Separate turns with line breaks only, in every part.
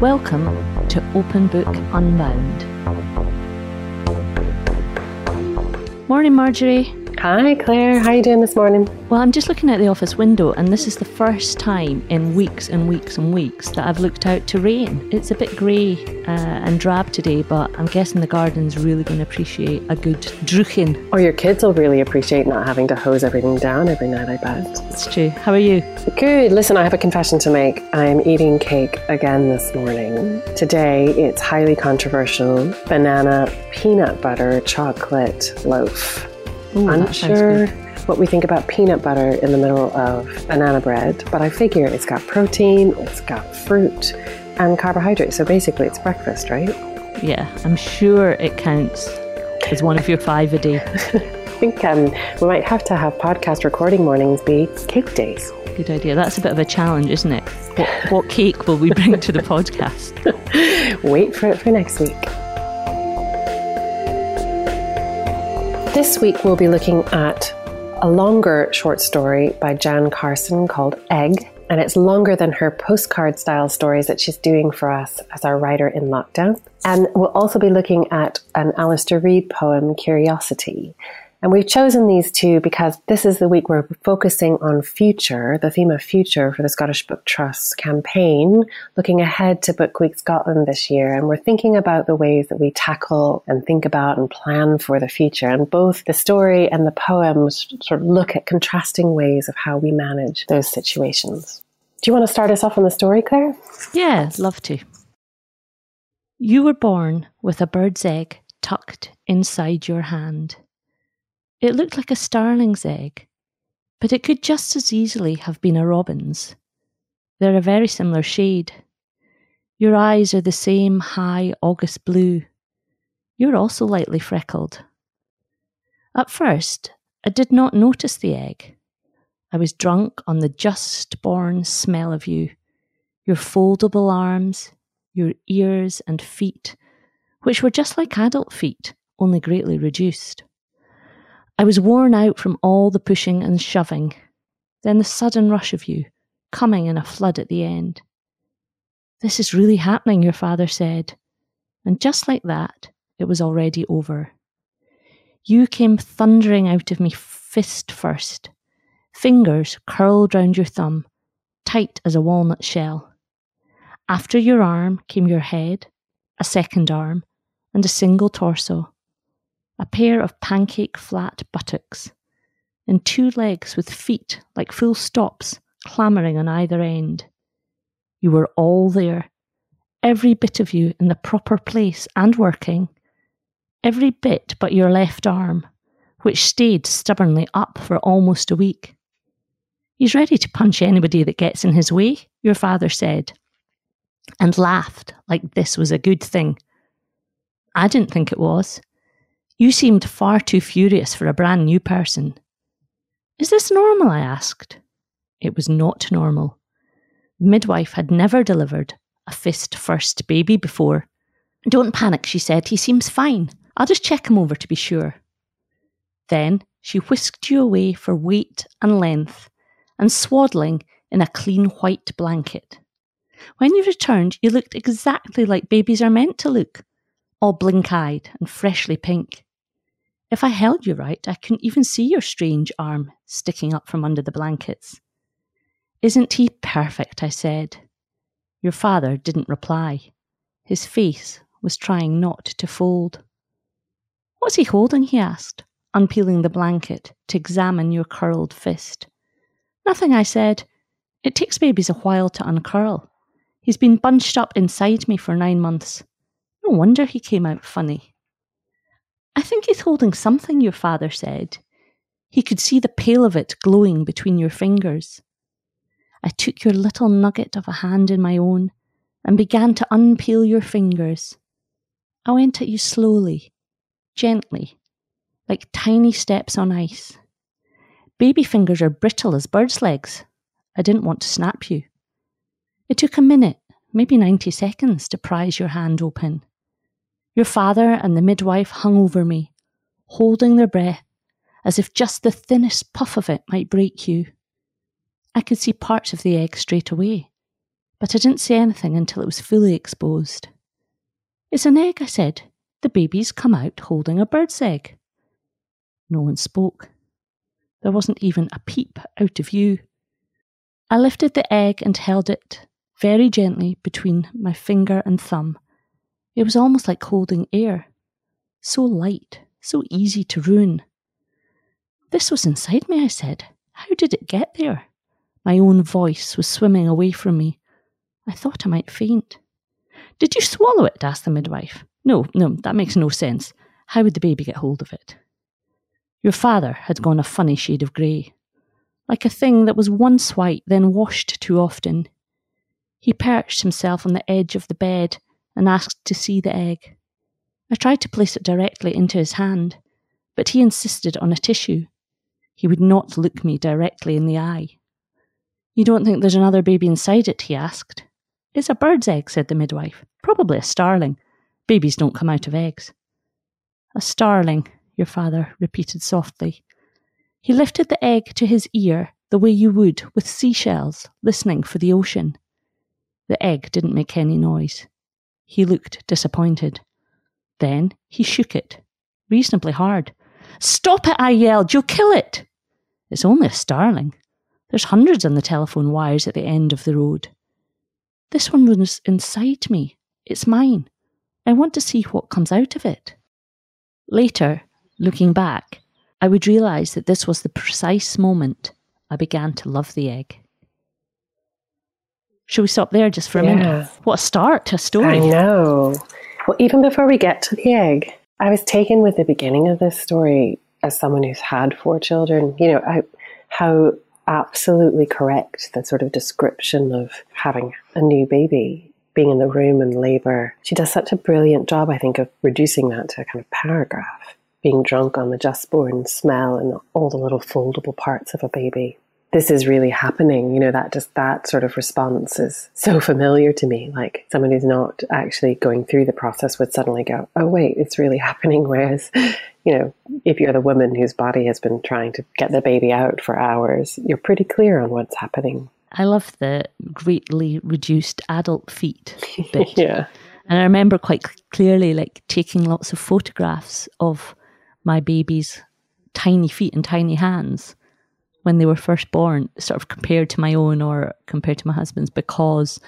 Welcome to Open Book Unbound. Morning, Marjorie.
Hi, Claire. How are you doing this morning?
Well, I'm just looking out the office window, and this is the first time in weeks and weeks and weeks that I've looked out to rain. It's a bit grey uh, and drab today, but I'm guessing the garden's really going to appreciate a good druching.
Or your kids will really appreciate not having to hose everything down every night, I bet.
It's true. How are you?
Good. Listen, I have a confession to make. I'm eating cake again this morning. Today, it's highly controversial banana peanut butter chocolate loaf.
Ooh, that sounds
Unsure
good.
what we think about peanut butter in the middle of banana bread, but I figure it's got protein, it's got fruit, and carbohydrates. So basically, it's breakfast, right?
Yeah, I'm sure it counts as one of your five a day.
I think um, we might have to have podcast recording mornings be cake days.
Good idea. That's a bit of a challenge, isn't it? What, what cake will we bring to the podcast?
Wait for it for next week. This week, we'll be looking at a longer short story by Jan Carson called Egg, and it's longer than her postcard style stories that she's doing for us as our writer in lockdown. And we'll also be looking at an Alastair Reid poem, Curiosity. And we've chosen these two because this is the week we're focusing on future, the theme of future for the Scottish Book Trust campaign, looking ahead to Book Week Scotland this year. And we're thinking about the ways that we tackle and think about and plan for the future. And both the story and the poems sort of look at contrasting ways of how we manage those situations. Do you want to start us off on the story, Claire?
Yeah, love to. You were born with a bird's egg tucked inside your hand. It looked like a starling's egg, but it could just as easily have been a robin's. They're a very similar shade. Your eyes are the same high August blue. You're also lightly freckled. At first, I did not notice the egg. I was drunk on the just born smell of you, your foldable arms, your ears and feet, which were just like adult feet, only greatly reduced. I was worn out from all the pushing and shoving, then the sudden rush of you, coming in a flood at the end. This is really happening, your father said. And just like that, it was already over. You came thundering out of me fist first, fingers curled round your thumb, tight as a walnut shell. After your arm came your head, a second arm, and a single torso a pair of pancake flat buttocks, and two legs with feet like full stops clambering on either end. You were all there, every bit of you in the proper place and working, every bit but your left arm, which stayed stubbornly up for almost a week. He's ready to punch anybody that gets in his way, your father said, and laughed like this was a good thing. I didn't think it was. You seemed far too furious for a brand new person. Is this normal? I asked. It was not normal. The midwife had never delivered a fist first baby before. Don't panic, she said. He seems fine. I'll just check him over to be sure. Then she whisked you away for weight and length and swaddling in a clean white blanket. When you returned, you looked exactly like babies are meant to look all blink eyed and freshly pink. If I held you right, I couldn't even see your strange arm sticking up from under the blankets. Isn't he perfect? I said. Your father didn't reply. His face was trying not to fold. What's he holding? he asked, unpeeling the blanket to examine your curled fist. Nothing, I said. It takes babies a while to uncurl. He's been bunched up inside me for nine months. No wonder he came out funny. I think he's holding something, your father said. He could see the pale of it glowing between your fingers. I took your little nugget of a hand in my own and began to unpeel your fingers. I went at you slowly, gently, like tiny steps on ice. Baby fingers are brittle as birds' legs. I didn't want to snap you. It took a minute, maybe 90 seconds, to prise your hand open. Your father and the midwife hung over me, holding their breath, as if just the thinnest puff of it might break you. I could see parts of the egg straight away, but I didn't say anything until it was fully exposed. It's an egg, I said. The baby's come out holding a bird's egg. No one spoke. There wasn't even a peep out of you. I lifted the egg and held it very gently between my finger and thumb. It was almost like holding air. So light, so easy to ruin. This was inside me, I said. How did it get there? My own voice was swimming away from me. I thought I might faint. Did you swallow it? asked the midwife. No, no, that makes no sense. How would the baby get hold of it? Your father had gone a funny shade of grey, like a thing that was once white, then washed too often. He perched himself on the edge of the bed and asked to see the egg. I tried to place it directly into his hand, but he insisted on a tissue. He would not look me directly in the eye. You don't think there's another baby inside it? he asked. It's a bird's egg, said the midwife. Probably a starling. Babies don't come out of eggs. A starling, your father repeated softly. He lifted the egg to his ear the way you would with seashells listening for the ocean. The egg didn't make any noise. He looked disappointed. Then he shook it, reasonably hard. Stop it, I yelled. You'll kill it. It's only a starling. There's hundreds on the telephone wires at the end of the road. This one was inside me. It's mine. I want to see what comes out of it. Later, looking back, I would realise that this was the precise moment I began to love the egg. Shall we stop there just for a
Yeah.
minute? What a start to a story.
I know. Well, even before we get to the egg, I was taken with the beginning of this story as someone who's had four children. You know, I, how absolutely correct the sort of description of having a new baby, being in the room and labor. She does such a brilliant job, I think, of reducing that to a kind of paragraph. Being drunk on the just born smell and all the little foldable parts of a baby this is really happening you know that just that sort of response is so familiar to me. Like someone who's not actually going through the process would suddenly go oh wait it's really happening. Whereas you know if you're the woman whose body has been trying to get the baby out for hours you're pretty clear on what's happening.
I love the greatly reduced adult feet bit.
yeah.
And I remember quite clearly, like taking lots of photographs of my baby's tiny feet and tiny hands when they were first born, sort of compared to my own or compared to my husband's, because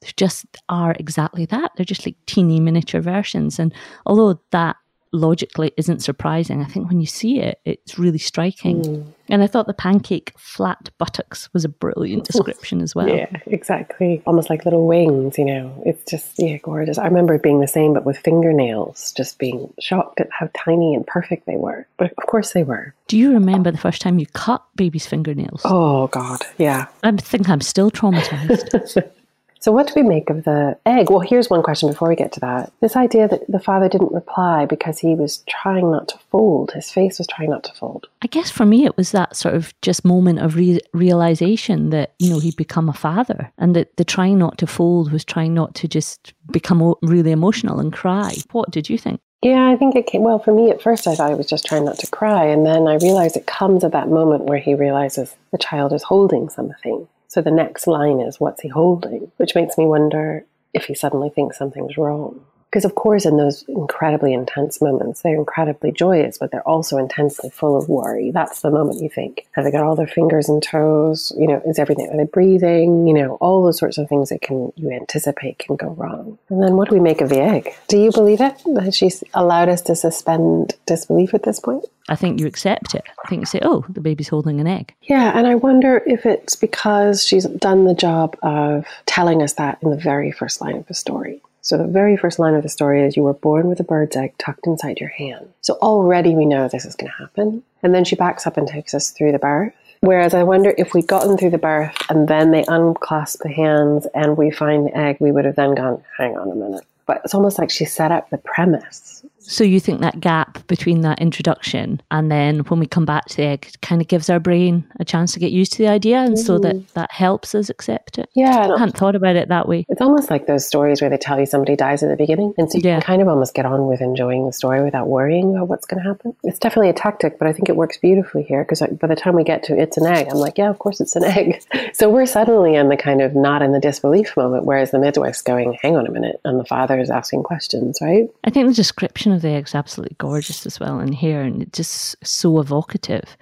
they just are exactly that. They're just like teeny miniature versions. And although that logically isn't surprising, I think when you see it, it's really striking. Hmm. And I thought the pancake flat buttocks was a brilliant description as well.
Yeah, exactly. Almost like little wings, you know. It's just, yeah, gorgeous. I remember it being the same, but with fingernails, just being shocked at how tiny and perfect they were. But of course they were.
Do you remember the first time you cut baby's fingernails?
Oh, God. Yeah.
I think I'm still traumatized.
So, what do we make of the egg? Well, here's one question before we get to that. This idea that the father didn't reply because he was trying not to fold, his face was trying not to fold.
I guess for me, it was that sort of just moment of re- realization that, you know, he'd become a father and that the trying not to fold was trying not to just become really emotional and cry. What did you think?
Yeah, I think it came, well, for me at first, I thought he was just trying not to cry. And then I realized it comes at that moment where he realizes the child is holding something. So the next line is, What's he holding? Which makes me wonder if he suddenly thinks something's wrong. Because, of course, in those incredibly intense moments, they're incredibly joyous, but they're also intensely full of worry. That's the moment you think, have they got all their fingers and toes? You know, is everything, are they breathing? You know, all those sorts of things that can, you anticipate can go wrong. And then what do we make of the egg? Do you believe it? That she's allowed us to suspend disbelief at this point?
I think you accept it. I think you say, oh, the baby's holding an egg.
Yeah, and I wonder if it's because she's done the job of telling us that in the very first line of the story. So, the very first line of the story is You were born with a bird's egg tucked inside your hand. So, already we know this is going to happen. And then she backs up and takes us through the birth. Whereas I wonder if we'd gotten through the birth and then they unclasp the hands and we find the egg, we would have then gone, hang on a minute. But it's almost like she set up the premise
So you think that gap between that introduction and then when we come back to the egg kind of gives our brain a chance to get used to the idea and mm. so that mm. that helps us accept it?
Yeah.
I hadn't thought about it that way.
It's almost like those stories where they tell you somebody dies at the beginning and so you yeah. can kind of almost get on with enjoying the story without worrying about what's going to happen. It's definitely a tactic, but I think it works beautifully here because by the time we get to it's an egg, I'm like, yeah, of course it's an egg. so we're suddenly in the kind of not in the disbelief moment, whereas the midwife's going, hang on a minute, and the father is asking questions, right?
I think the description of the egg's absolutely gorgeous as well in here, and it's just so evocative.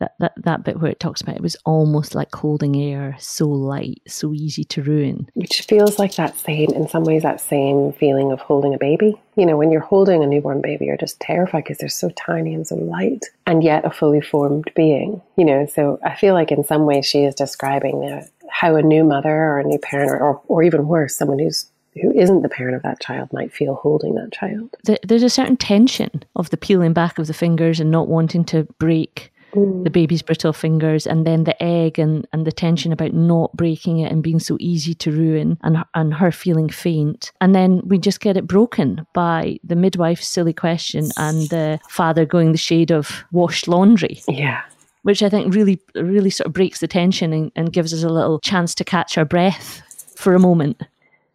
That, that that bit where it talks about it was almost like holding air, so light, so easy to ruin.
Which feels like that same, in some ways, that same feeling of holding a baby. You know, when you're holding a newborn baby, you're just terrified because they're so tiny and so light, and yet a fully formed being. You know, so I feel like in some ways she is describing the, how a new mother or a new parent, or, or even worse, someone who's who isn't the parent of that child might feel holding that child.
There's a certain tension of the peeling back of the fingers and not wanting to break mm. the baby's brittle fingers, and then the egg and, and the tension about not breaking it and being so easy to ruin, and, and her feeling faint. And then we just get it broken by the midwife's silly question and the father going the shade of washed laundry.
Yeah
which I think really, really sort of breaks the tension and, and, gives us a little chance to catch our breath for a moment.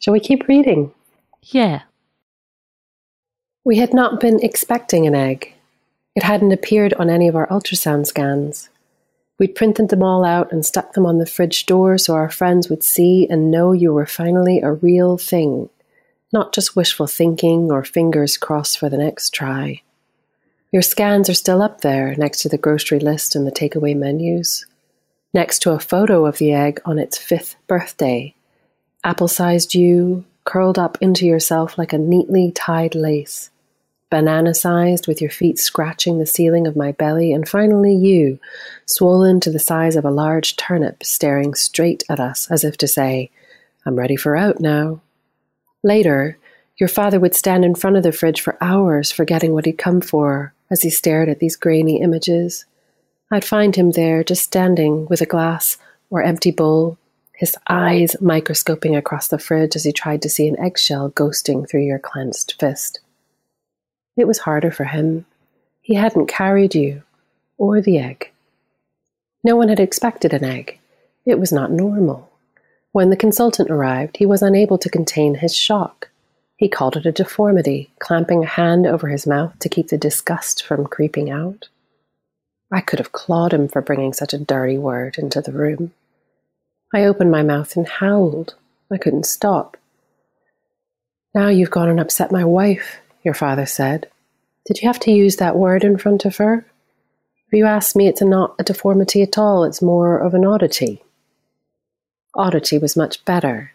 Shall we keep reading?
Yeah.
We had not been expecting an egg. It hadn't appeared on any of our ultrasound scans. We'd printed them all out and stuck them on the fridge door so our friends would see and know you were finally a real thing, not just wishful thinking or fingers crossed for the next try. Your scans are still up there next to the grocery list and the takeaway menus, next to a photo of the egg on its fifth birthday apple sized you, curled up into yourself like a neatly tied lace, banana sized with your feet scratching the ceiling of my belly, and finally you, swollen to the size of a large turnip, staring straight at us as if to say, I'm ready for out now. Later, your father would stand in front of the fridge for hours, forgetting what he'd come for, as he stared at these grainy images. I'd find him there, just standing with a glass or empty bowl, his eyes microscoping across the fridge as he tried to see an eggshell ghosting through your clenched fist. It was harder for him. He hadn't carried you, or the egg. No one had expected an egg. It was not normal. When the consultant arrived, he was unable to contain his shock. He called it a deformity, clamping a hand over his mouth to keep the disgust from creeping out. I could have clawed him for bringing such a dirty word into the room. I opened my mouth and howled. I couldn't stop. Now you've gone and upset my wife, your father said. Did you have to use that word in front of her? If you ask me, it's not a deformity at all, it's more of an oddity. Oddity was much better.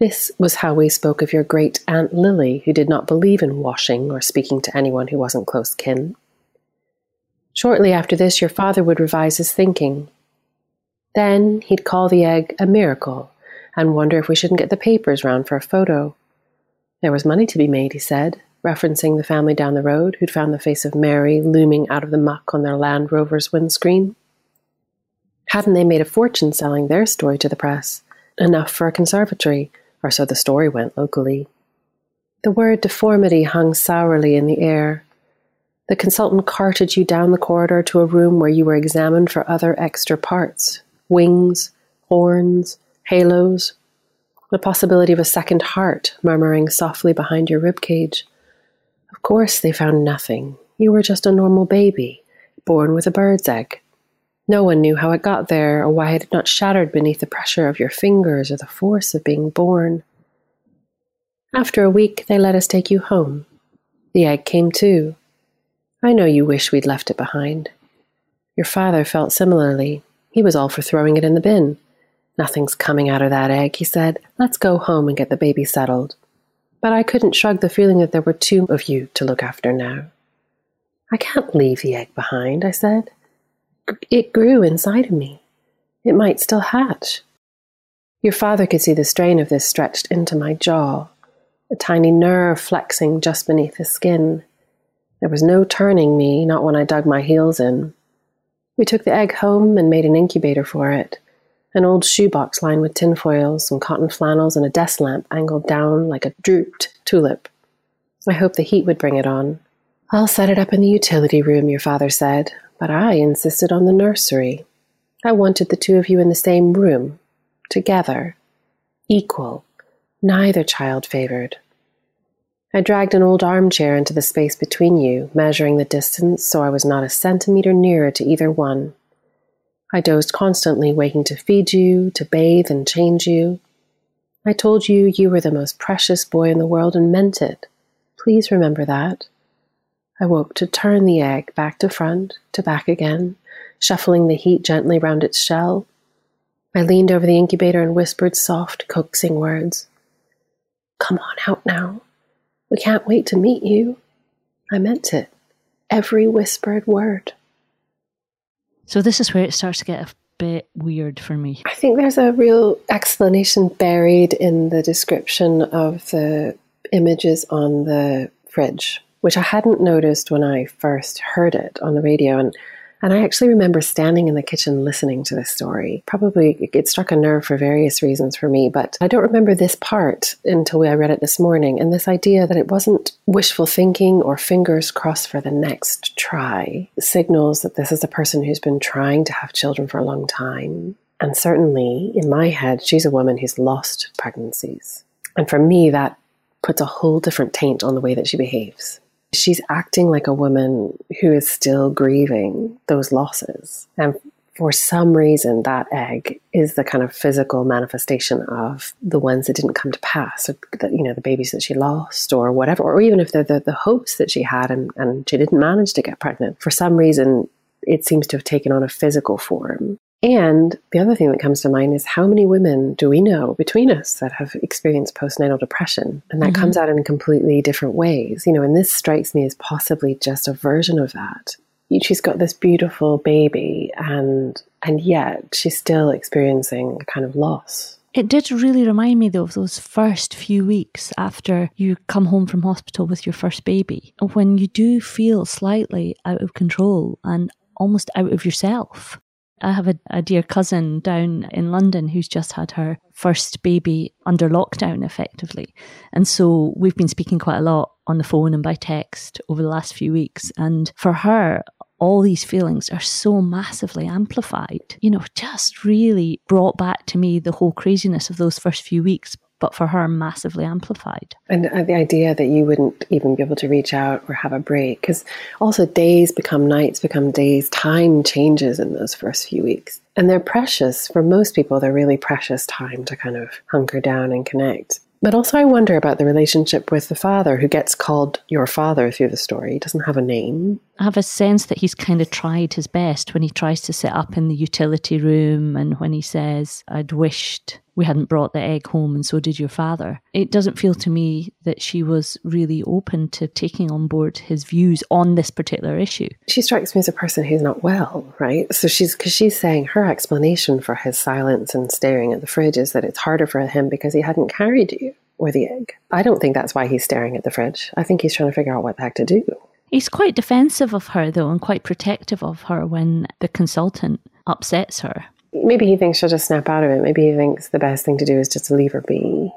This was how we spoke of your great Aunt Lily, who did not believe in washing or speaking to anyone who wasn't close kin. Shortly after this, your father would revise his thinking. Then he'd call the egg a miracle and wonder if we shouldn't get the papers round for a photo. There was money to be made, he said, referencing the family down the road who'd found the face of Mary looming out of the muck on their Land Rover's windscreen. Hadn't they made a fortune selling their story to the press? Enough for a conservatory, or so the story went locally. The word deformity hung sourly in the air. The consultant carted you down the corridor to a room where you were examined for other extra parts, wings, horns, halos, the possibility of a second heart murmuring softly behind your rib cage. Of course, they found nothing. You were just a normal baby, born with a bird's egg. No one knew how it got there or why it had not shattered beneath the pressure of your fingers or the force of being born. After a week, they let us take you home. The egg came too. I know you wish we'd left it behind. Your father felt similarly, he was all for throwing it in the bin. Nothing's coming out of that egg, he said. Let's go home and get the baby settled. But I couldn't shrug the feeling that there were two of you to look after now. I can't leave the egg behind, I said. It grew inside of me. It might still hatch. Your father could see the strain of this stretched into my jaw, a tiny nerve flexing just beneath the skin. There was no turning me, not when I dug my heels in. We took the egg home and made an incubator for it. An old shoebox lined with tinfoil, some cotton flannels, and a desk lamp angled down like a drooped tulip. I hoped the heat would bring it on. I'll set it up in the utility room, your father said, but I insisted on the nursery. I wanted the two of you in the same room, together, equal, neither child favored. I dragged an old armchair into the space between you, measuring the distance so I was not a centimeter nearer to either one. I dozed constantly, waking to feed you, to bathe and change you. I told you you were the most precious boy in the world and meant it. Please remember that. I woke to turn the egg back to front, to back again, shuffling the heat gently round its shell. I leaned over the incubator and whispered soft, coaxing words. Come on out now. We can't wait to meet you. I meant it. Every whispered word.
So this is where it starts to get a bit weird for me.
I think there's a real explanation buried in the description of the images on the fridge, which I hadn't noticed when I first heard it on the radio. And and I actually remember standing in the kitchen listening to this story. Probably it struck a nerve for various reasons for me, but I don't remember this part until I read it this morning. And this idea that it wasn't wishful thinking or fingers crossed for the next try signals that this is a person who's been trying to have children for a long time. And certainly in my head, she's a woman who's lost pregnancies. And for me, that puts a whole different taint on the way that she behaves she's acting like a woman who is still grieving those losses. And for some reason, that egg is the kind of physical manifestation of the ones that didn't come to pass, or that, you know, the babies that she lost, or whatever, or even if they're the, the hopes that she had and, and she didn't manage to get pregnant. For some reason, it seems to have taken on a physical form. And the other thing that comes to mind is how many women do we know between us that have experienced postnatal depression? And that mm-hmm. comes out in completely different ways. You know, and this strikes me as possibly just a version of that. She's got this beautiful baby and and yet she's still experiencing a kind of loss.
It did really remind me though of those first few weeks after you come home from hospital with your first baby, when you do feel slightly out of control and almost out of yourself. I have a, a, dear cousin down in London who's just had her first baby under lockdown, effectively. And so we've been speaking quite a lot on the phone and by text over the last few weeks. And for her, all these feelings are so massively amplified, you know, just really brought back to me the whole craziness of those first few weeks but for her, massively amplified.
And uh, the idea that you wouldn't even be able to reach out or have a break, because also days become nights, become days, time changes in those first few weeks. And they're precious. For most people, they're really precious time to kind of hunker down and connect. But also, I wonder about the relationship with the father who gets called your father through the story. He doesn't have a name.
I have a sense that he's kind of tried his best when he tries to sit up in the utility room and when he says, I'd wished we hadn't brought the egg home and so did your father. It doesn't feel to me that she was really open to taking on board his views on this particular issue.
She strikes me as a person who's not well, right? So she's because she's saying her explanation for his silence and staring at the fridge is that it's harder for him because he hadn't carried you or the egg. I don't think that's why he's staring at the fridge. I think he's trying to figure out what the heck to do.
He's quite defensive of her, though, and quite protective of her when the consultant upsets her
maybe he thinks she'll just snap out of it. Maybe he thinks the best thing to do is just to leave her be.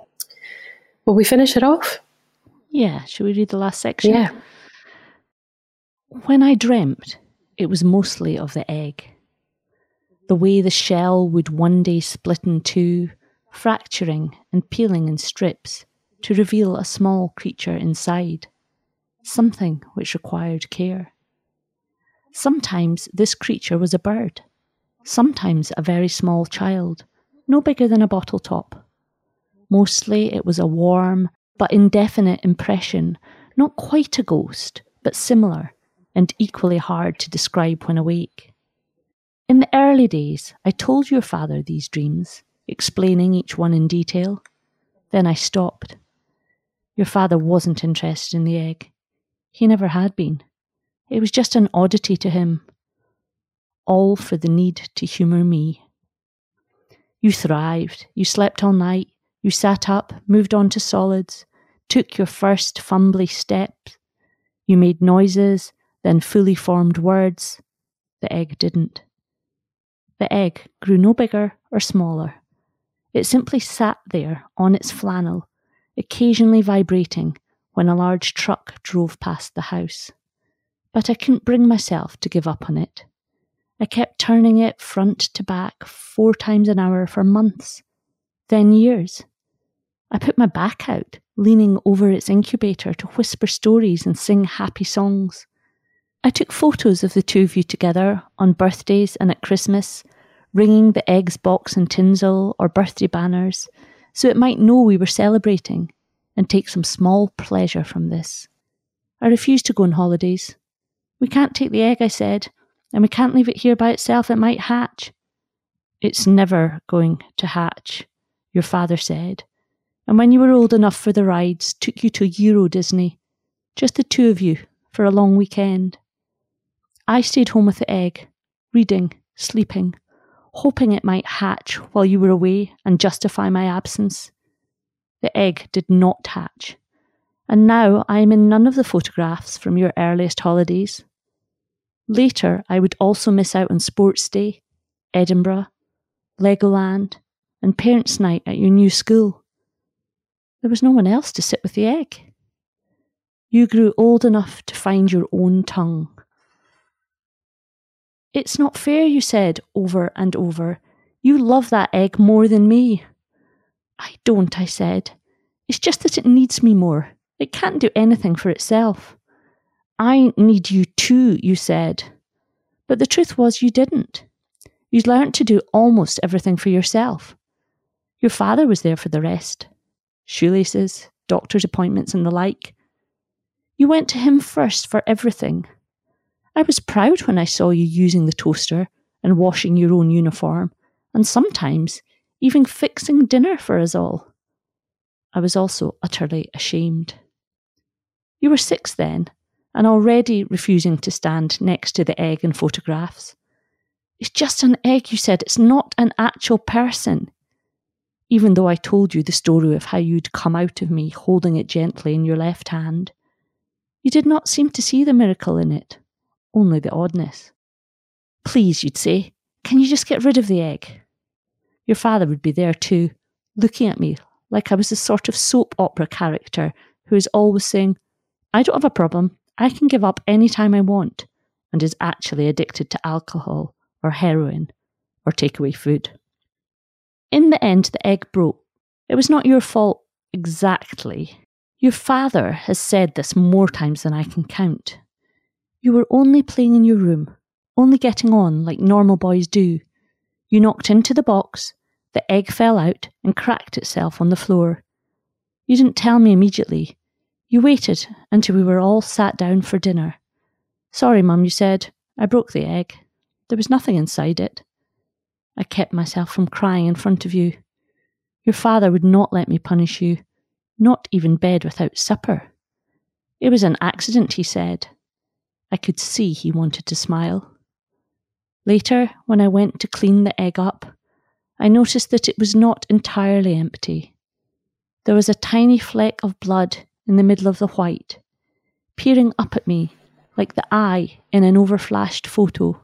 Will we finish it off?
Yeah. Should we read the last section?
Yeah.
When I dreamt, it was mostly of the egg. The way the shell would one day split in two, fracturing and peeling in strips to reveal a small creature inside, something which required care. Sometimes this creature was a bird sometimes a very small child, no bigger than a bottle top. Mostly it was a warm but indefinite impression, not quite a ghost, but similar and equally hard to describe when awake. In the early days, I told your father these dreams, explaining each one in detail. Then I stopped. Your father wasn't interested in the egg. He never had been. It was just an oddity to him, all for the need to humour me. You thrived. You slept all night. You sat up, moved on to solids, took your first fumbly steps. You made noises, then fully formed words. The egg didn't. The egg grew no bigger or smaller. It simply sat there on its flannel, occasionally vibrating, when a large truck drove past the house. But I couldn't bring myself to give up on it. I kept turning it front to back four times an hour for months, then years. I put my back out, leaning over its incubator to whisper stories and sing happy songs. I took photos of the two of you together on birthdays and at Christmas, ringing the eggs box and tinsel or birthday banners, so it might know we were celebrating and take some small pleasure from this. I refused to go on holidays. We can't take the egg, I said, and we can't leave it here by itself. It might hatch. It's never going to hatch, your father said, and when you were old enough for the rides, took you to Euro Disney, just the two of you, for a long weekend. I stayed home with the egg, reading, sleeping, hoping it might hatch while you were away and justify my absence. The egg did not hatch, and now I am in none of the photographs from your earliest holidays. Later, I would also miss out on Sports Day, Edinburgh, Legoland, and Parents' Night at your new school. There was no one else to sit with the egg. You grew old enough to find your own tongue. It's not fair, you said over and over. You love that egg more than me. I don't, I said. It's just that it needs me more. It can't do anything for itself. I need you too, you said. But the truth was, you didn't. You'd learnt to do almost everything for yourself. Your father was there for the rest shoelaces, doctor's appointments, and the like. You went to him first for everything. I was proud when I saw you using the toaster and washing your own uniform, and sometimes even fixing dinner for us all. I was also utterly ashamed. You were six then, and already refusing to stand next to the egg in photographs. It's just an egg, you said. It's not an actual person. Even though I told you the story of how you'd come out of me holding it gently in your left hand, you did not seem to see the miracle in it only the oddness. Please, you'd say, can you just get rid of the egg? Your father would be there too, looking at me like I was a sort of soap opera character who is always saying, I don't have a problem, I can give up any time I want, and is actually addicted to alcohol or heroin or takeaway food. In the end, the egg broke. It was not your fault exactly. Your father has said this more times than I can count. You were only playing in your room, only getting on like normal boys do. You knocked into the box, the egg fell out and cracked itself on the floor. You didn't tell me immediately. You waited until we were all sat down for dinner. Sorry, Mum, you said. I broke the egg. There was nothing inside it. I kept myself from crying in front of you. Your father would not let me punish you, not even bed without supper. It was an accident, he said. I could see he wanted to smile. Later, when I went to clean the egg up, I noticed that it was not entirely empty. There was a tiny fleck of blood in the middle of the white, peering up at me like the eye in an overflashed photo.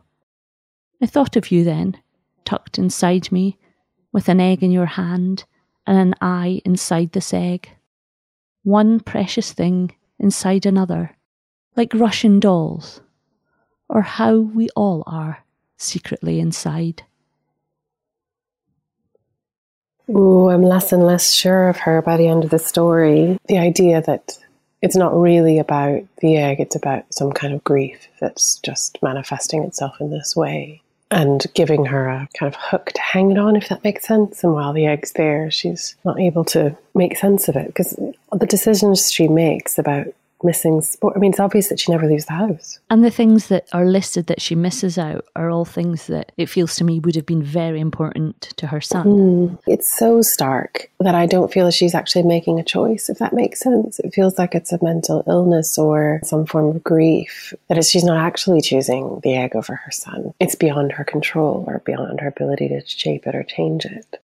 I thought of you then, tucked inside me, with an egg in your hand and an eye inside this egg. One precious thing inside another like Russian dolls, or how we all are secretly inside.
Ooh, I'm less and less sure of her by the end of the story. The idea that it's not really about the egg, it's about some kind of grief that's just manifesting itself in this way and giving her a kind of hook to hang it on, if that makes sense. And while the egg's there, she's not able to make sense of it because the decisions she makes about missing sport. I mean, it's obvious that she never leaves the house.
And the things that are listed that she misses out are all things that it feels to me would have been very important to her son.
Mm. It's so stark that I don't feel that she's actually making a choice, if that makes sense. It feels like it's a mental illness or some form of grief, that she's not actually choosing the egg over her son. It's beyond her control or beyond her ability to shape it or change it.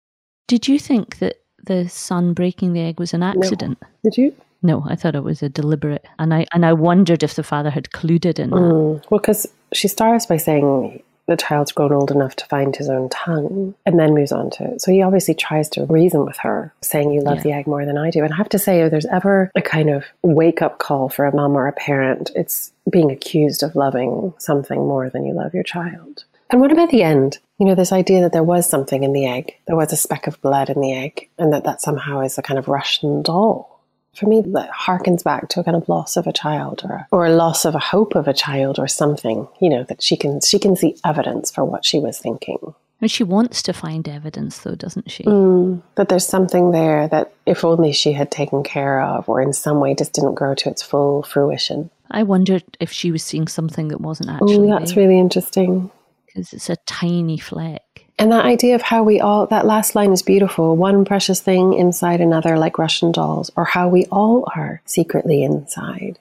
Did you think that the son breaking the egg was an accident?
No. Did you?
No, I thought it was a deliberate, and I and I wondered if the father had colluded in that.
Mm, well, because she starts by saying the child's grown old enough to find his own tongue and then moves on to it. So he obviously tries to reason with her, saying, You love
Yeah.
the egg more than I do. And I have to say, if there's ever a kind of wake up call for a mom or a parent, it's being accused of loving something more than you love your child. And what about the end? You know, this idea that there was something in the egg, there was a speck of blood in the egg, and that that somehow is a kind of Russian doll. For me, that harkens back to a kind of loss of a child, or a, or a loss of a hope of a child, or something. You know that she can she can see evidence for what she was thinking.
And she wants to find evidence, though, doesn't she?
Mm, that there's something there that if only she had taken care of, or in some way just didn't grow to its full fruition.
I wondered if she was seeing something that wasn't actually
Oh, that's really interesting.
because it's a tiny fleck.
And that idea of how we all, that last line is beautiful one precious thing inside another, like Russian dolls, or how we all are secretly inside.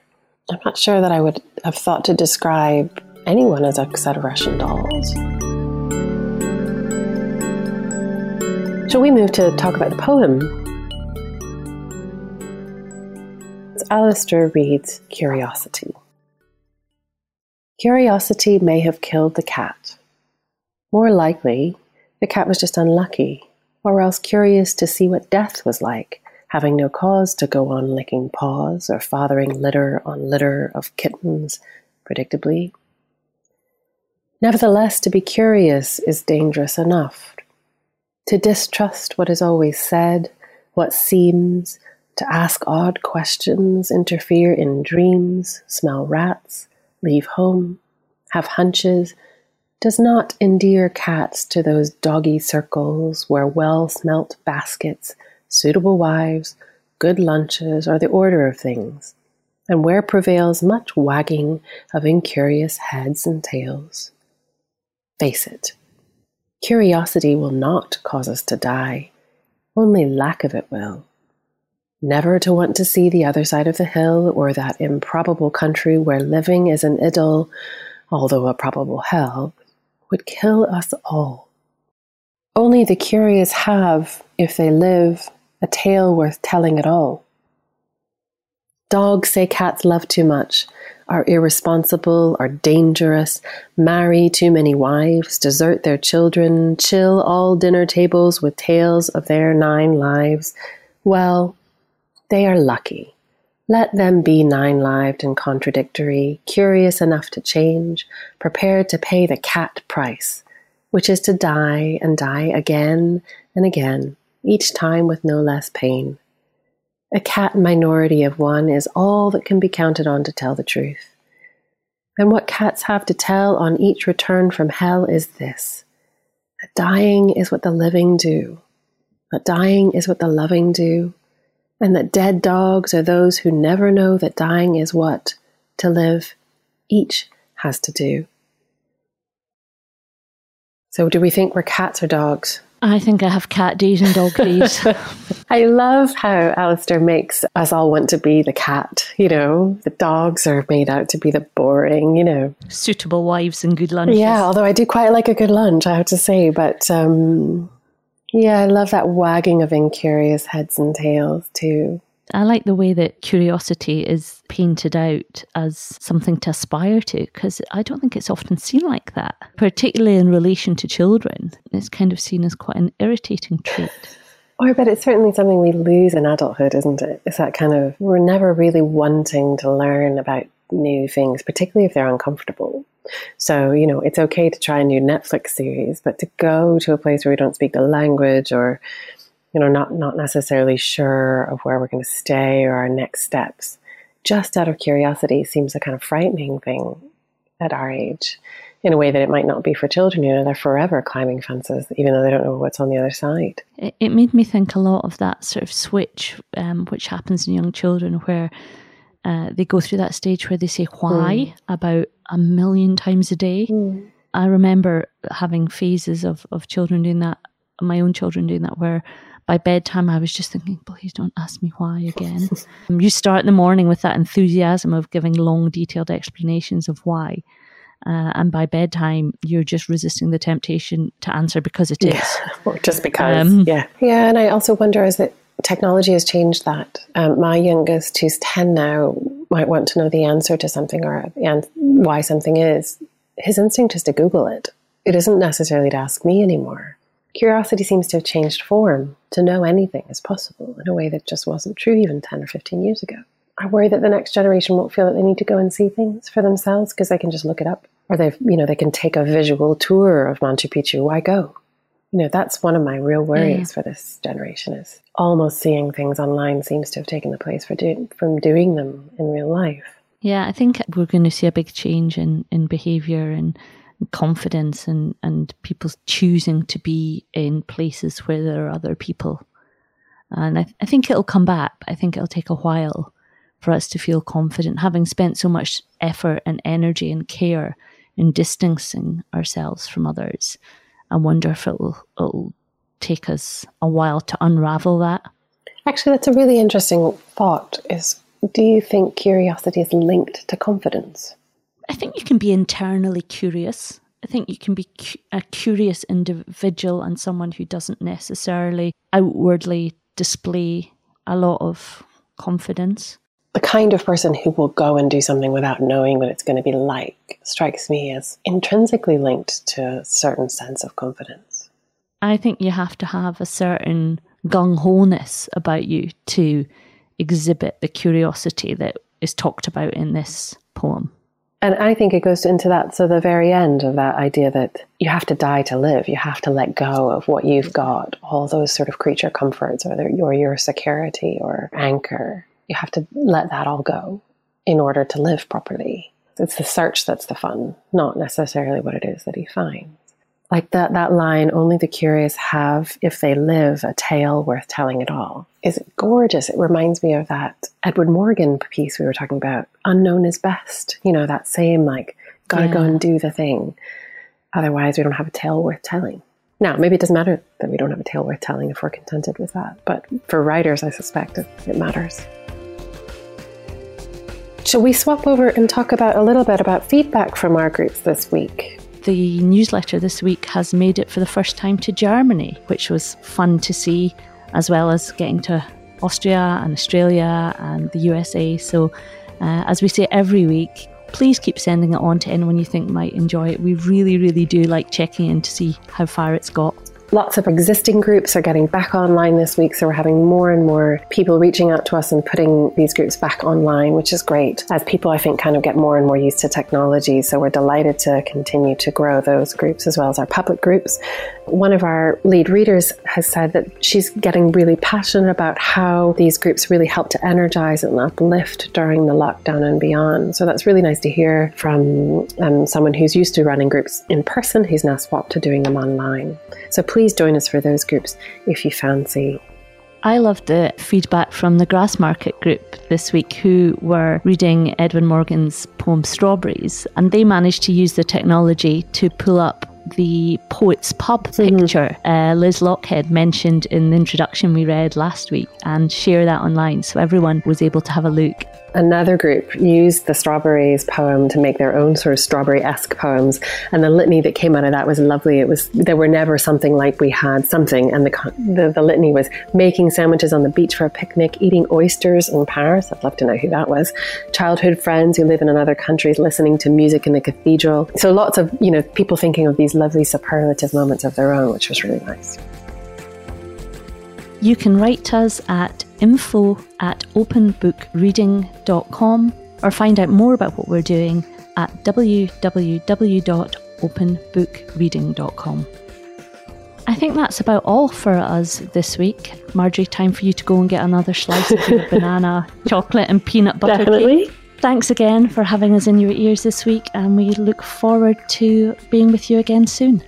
I'm not sure that I would have thought to describe anyone as a set of Russian dolls. Shall we move to talk about the poem? It's Alastair Reid's Curiosity. Curiosity may have killed the cat. More likely, the cat was just unlucky, or else curious to see what death was like, having no cause to go on licking paws or fathering litter on litter of kittens, predictably. Nevertheless, to be curious is dangerous enough. To distrust what is always said, what seems, to ask odd questions, interfere in dreams, smell rats, leave home, have hunches, does not endear cats to those doggy circles where well smelt baskets, suitable wives, good lunches are the order of things, and where prevails much wagging of incurious heads and tails. Face it, curiosity will not cause us to die, only lack of it will. Never to want to see the other side of the hill or that improbable country where living is an idyll, although a probable hell, would kill us all. Only the curious have, if they live, a tale worth telling at all. Dogs say cats love too much, are irresponsible, are dangerous, marry too many wives, desert their children, chill all dinner tables with tales of their nine lives. Well, they are lucky. Let them be nine lived and contradictory, curious enough to change, prepared to pay the cat price, which is to die and die again and again, each time with no less pain. A cat minority of one is all that can be counted on to tell the truth. And what cats have to tell on each return from hell is this that dying is what the living do, that dying is what the loving do, and that dead dogs are those who never know that dying is what, to live, each has to do. So, do we think we're cats or dogs?
I think I have cat days and dog days.
I love how Alastair makes us all want to be the cat. You know, the dogs are made out to be the boring, you know.
Suitable wives and good lunches.
Yeah, although I do quite like a good lunch, I have to say. But um, yeah, I love that wagging of incurious heads and tails too.
I like the way that curiosity is painted out as something to aspire to because I don't think it's often seen like that, particularly in relation to children. It's kind of seen as quite an irritating trait.
Oh, or, but it's certainly something we lose in adulthood, isn't it? It's that kind of, we're never really wanting to learn about new things, particularly if they're uncomfortable. So, you know, it's okay to try a new Netflix series, but to go to a place where we don't speak the language or, you know, not, not necessarily sure of where we're going to stay or our next steps, just out of curiosity seems a kind of frightening thing at our age in a way that it might not be for children. You know, they're forever climbing fences, even though they don't know what's on the other side.
It, it made me think a lot of that sort of switch um, which happens in young children where uh, they go through that stage where they say why about a million times a day. I remember having phases of, of children doing that, my own children doing that, where by bedtime I was just thinking, please don't ask me why again. Um, you start the morning with that enthusiasm of giving long, detailed explanations of why. Uh, and by bedtime, you're just resisting the temptation to answer because it is.
or just because.
Um,
yeah. Yeah. And I also wonder is that technology has changed that. Um, my youngest, who's 10 now, might want to know the answer to something or why something is. His instinct is to Google it. it isn't necessarily to ask me anymore. Curiosity seems to have changed form. To know anything is possible in a way that just wasn't true even 10 or 15 years ago. I worry that the next generation won't feel that they need to go and see things for themselves because they can just look it up. Or they've, you know, they can take a visual tour of Machu Picchu. Why go? You know, that's one of my real worries mm. for this generation is almost seeing things online seems to have taken the place for do- from doing them in real life.
Yeah, I think we're going to see a big change in, in behaviour and confidence and, and people choosing to be in places where there are other people. And I, I think it'll come back. I think it'll take a while for us to feel confident, having spent so much effort and energy and care in distancing ourselves from others. I wonder if it'll, it'll take us a while to unravel that.
Actually, that's a really interesting thought. Is do you think curiosity is linked to confidence?
I think you can be internally curious. I think you can be cu- a curious individual and someone who doesn't necessarily outwardly display a lot of confidence.
The kind of person who will go and do something without knowing what it's going to be like strikes me as intrinsically linked to a certain sense of confidence.
I think you have to have a certain gung ho ness about you to exhibit the curiosity that is talked about in this poem.
And I think it goes into that, so the very end of that idea that you have to die to live. You have to let go of what you've got, all those sort of creature comforts, or your, your security or anchor. You have to let that all go in order to live properly. It's the search that's the fun, not necessarily what it is that he finds like that that line only the curious have if they live a tale worth telling at all is it gorgeous it reminds me of that edwin morgan piece we were talking about unknown is best you know that same like gotta yeah. go and do the thing otherwise we don't have a tale worth telling now maybe it doesn't matter that we don't have a tale worth telling if we're contented with that but for writers i suspect it, it matters Shall we swap over and talk about a little bit about feedback from our groups this week?
the newsletter this week has made it for the first time to Germany, which was fun to see, as well as getting to Austria and Australia and the USA. So, uh, as we say every week, please keep sending it on to anyone you think might enjoy it. We really, really do like checking in to see how far it's got.
Lots of existing groups are getting back online this week, so we're having more and more people reaching out to us and putting these groups back online, which is great. As people, I think, kind of get more and more used to technology, so we're delighted to continue to grow those groups as well as our public groups. One of our lead readers has said that she's getting really passionate about how these groups really help to energize and uplift during the lockdown and beyond. So that's really nice to hear from um, someone who's used to running groups in person, who's now swapped to doing them online. So please please join us for those groups if you fancy.
I loved the feedback from the Grassmarket group this week who were reading Edwin Morgan's poem Strawberries, and they managed to use the technology to pull up the Poets Pub mm-hmm. picture uh, Liz Lochhead mentioned in the introduction we read last week and share that online so everyone was able to have a look
Another group used the Strawberries poem to make their own sort of strawberry-esque poems, and the litany that came out of that was lovely. It was there were never something like we had something, and the the, the litany was making sandwiches on the beach for a picnic, eating oysters in Paris. I'd love to know who that was. Childhood friends who live in another country, listening to music in the cathedral. So lots of you know people thinking of these lovely superlative moments of their own, which was really nice.
You can write to us at info at openbookreading.com or find out more about what we're doing at www.openbookreading.com. I think that's about all for us this week. Marjorie, time for you to go and get another slice of your banana, chocolate, and peanut butter
Definitely.
cake. Thanks again for having us in your ears this week, and we look forward to being with you again soon.